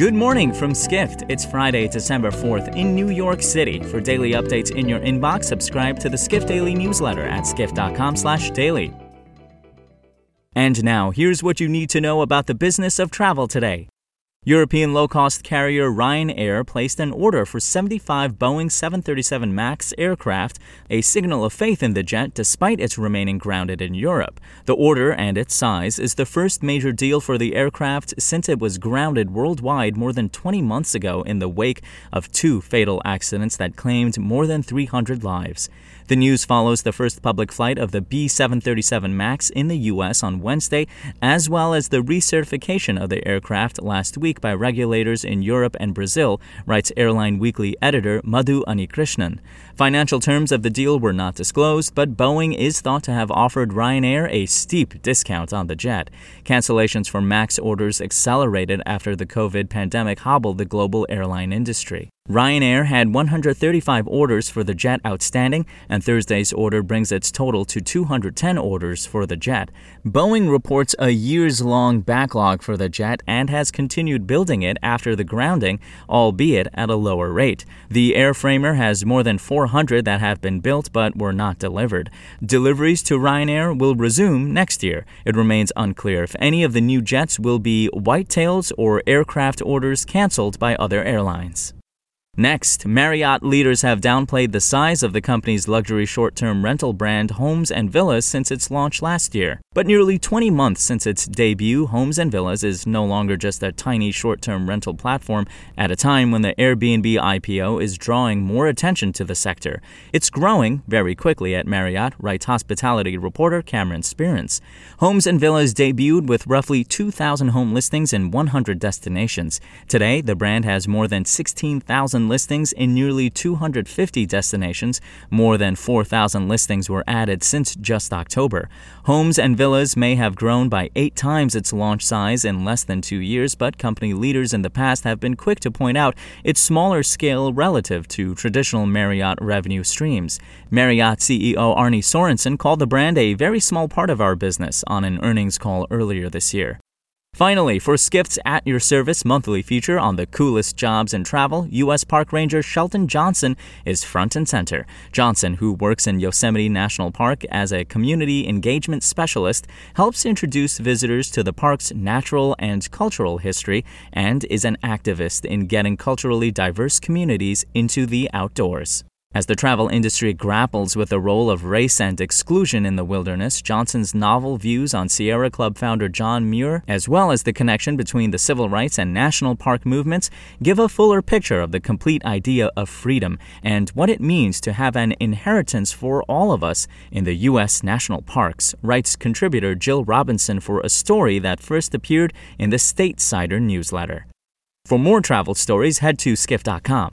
Good morning from Skift. It's Friday, December 4th in New York City. For daily updates in your inbox, subscribe to the Skift Daily newsletter at skift.com/daily. And now, here's what you need to know about the business of travel today. European low cost carrier Ryanair placed an order for 75 Boeing 737 MAX aircraft, a signal of faith in the jet despite its remaining grounded in Europe. The order and its size is the first major deal for the aircraft since it was grounded worldwide more than 20 months ago in the wake of two fatal accidents that claimed more than 300 lives. The news follows the first public flight of the B 737 MAX in the U.S. on Wednesday, as well as the recertification of the aircraft last week by regulators in Europe and Brazil, writes Airline Weekly editor Madhu Unnikrishnan. Financial terms of the deal were not disclosed, but Boeing is thought to have offered Ryanair a steep discount on the jet. Cancellations for MAX orders accelerated after the COVID pandemic hobbled the global airline industry. Ryanair had 135 orders for the jet outstanding, and Thursday's order brings its total to 210 orders for the jet. Boeing reports a years long backlog for the jet and has continued building it after the grounding, albeit at a lower rate. The airframer has more than 400 that have been built but were not delivered. Deliveries to Ryanair will resume next year. It remains unclear if any of the new jets will be whitetails or aircraft orders canceled by other airlines. Next, Marriott leaders have downplayed the size of the company's luxury short term rental brand Homes and Villas since its launch last year. But nearly 20 months since its debut, Homes and Villas is no longer just a tiny short term rental platform at a time when the Airbnb IPO is drawing more attention to the sector. It's growing very quickly at Marriott, writes hospitality reporter Cameron Sperance. Homes and Villas debuted with roughly 2,000 home listings in 100 destinations. Today, the brand has more than 16,000 listings in nearly 250 destinations. More than 4,000 listings were added since just October. Homes and Villas may have grown by eight times its launch size in less than two years, but company leaders in the past have been quick to point out its smaller scale relative to traditional Marriott revenue streams. Marriott CEO Arne Sorenson called the brand a very small part of our business on an earnings call earlier this year. Finally, for Skift's At Your Service monthly feature on the coolest jobs in travel, U.S. Park Ranger Shelton Johnson is front and center. Johnson, who works in Yosemite National Park as a community engagement specialist, helps introduce visitors to the park's natural and cultural history and is an activist in getting culturally diverse communities into the outdoors. As the travel industry grapples with the role of race and exclusion in the wilderness, Johnson's novel views on Sierra Club founder John Muir, as well as the connection between the civil rights and national park movements, give a fuller picture of the complete idea of freedom and what it means to have an inheritance for all of us in the U.S. national parks, writes contributor Jill Robinson for a story that first appeared in the Statesider newsletter. For more travel stories, head to skift.com.